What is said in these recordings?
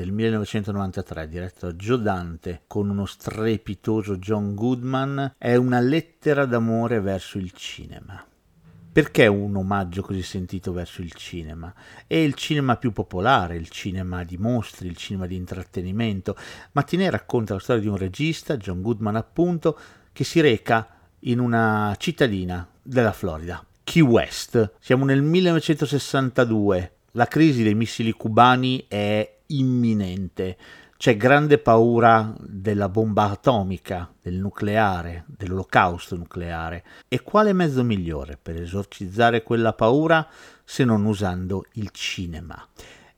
del 1993 diretto da Joe Dante con uno strepitoso John Goodman è una lettera d'amore verso il cinema. Perché un omaggio così sentito verso il cinema? È il cinema più popolare, il cinema di mostri, il cinema di intrattenimento. Matinée racconta la storia di un regista, John Goodman appunto, che si reca in una cittadina della Florida, Key West. Siamo nel 1962, la crisi dei missili cubani è imminente. C'è grande paura della bomba atomica, del nucleare, dell'olocausto nucleare. E quale mezzo migliore per esorcizzare quella paura se non usando il cinema?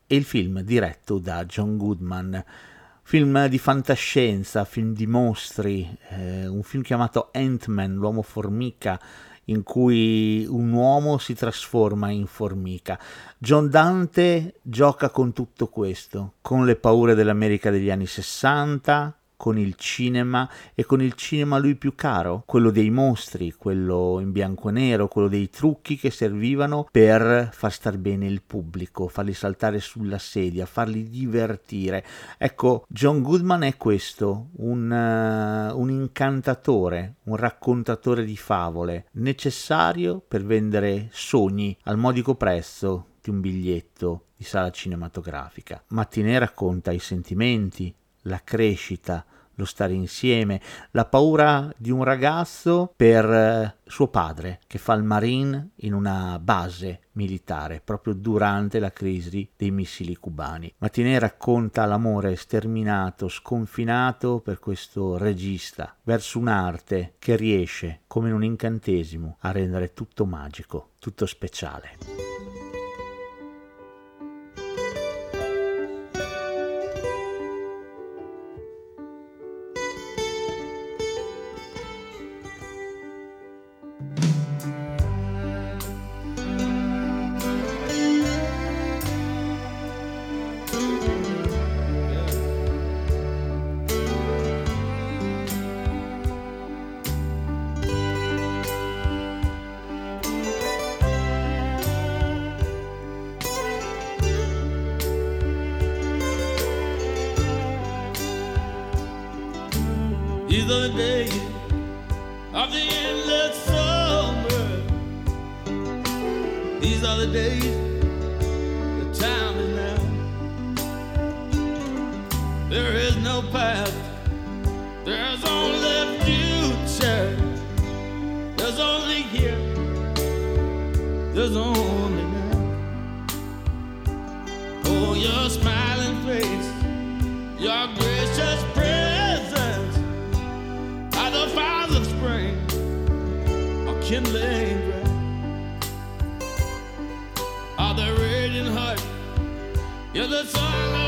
E il film diretto da John Goodman, film di fantascienza, film di mostri, eh, un film chiamato Ant-Man, l'uomo formica, in cui un uomo si trasforma in formica. John Dante gioca con tutto questo, con le paure dell'America degli anni 60, con il cinema e con il cinema a lui più caro, quello dei mostri, quello in bianco e nero, quello dei trucchi che servivano per far star bene il pubblico, farli saltare sulla sedia, farli divertire. Ecco, John Goodman è questo, un, uh, un incantatore, un raccontatore di favole, necessario per vendere sogni al modico prezzo di un biglietto di sala cinematografica. Mattinè racconta i sentimenti, la crescita, lo stare insieme, la paura di un ragazzo per eh, suo padre che fa il marine in una base militare proprio durante la crisi dei missili cubani. Matinè racconta l'amore sterminato, sconfinato per questo regista verso un'arte che riesce, come in un incantesimo, a rendere tutto magico, tutto speciale. Are the days of the endless summer. These are the days, the time is now. There is no past, there's only future. There's only here, there's only now. Oh, your smiling face, your are the radiant heart, you're the song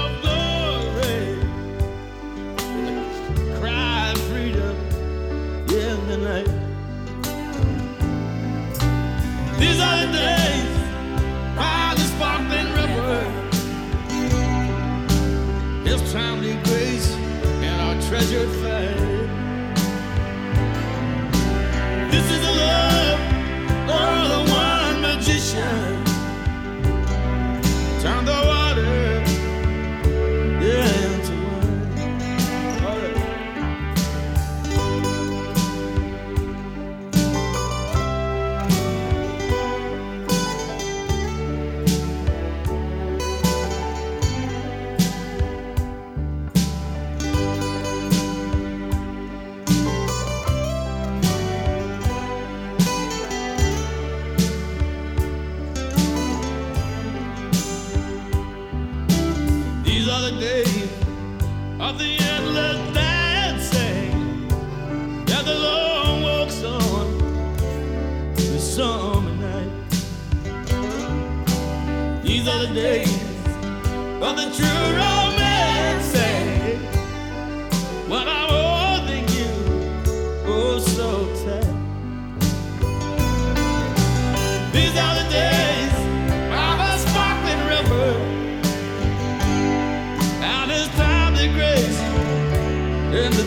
of the endless dancing. Yeah, the long walks on the summer night. These are the days of the true romancing.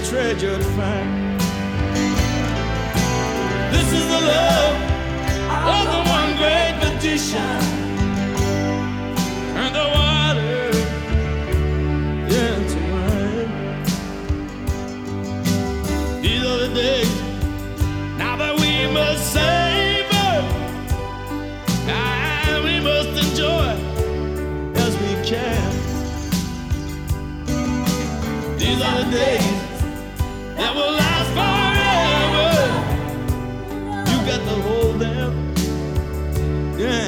Treasure to find. This is the love of the one great magician. And the water into wine. These are the days now that we must savor and we must enjoy as we can. These are the days that will last forever. You got to hold them, yeah,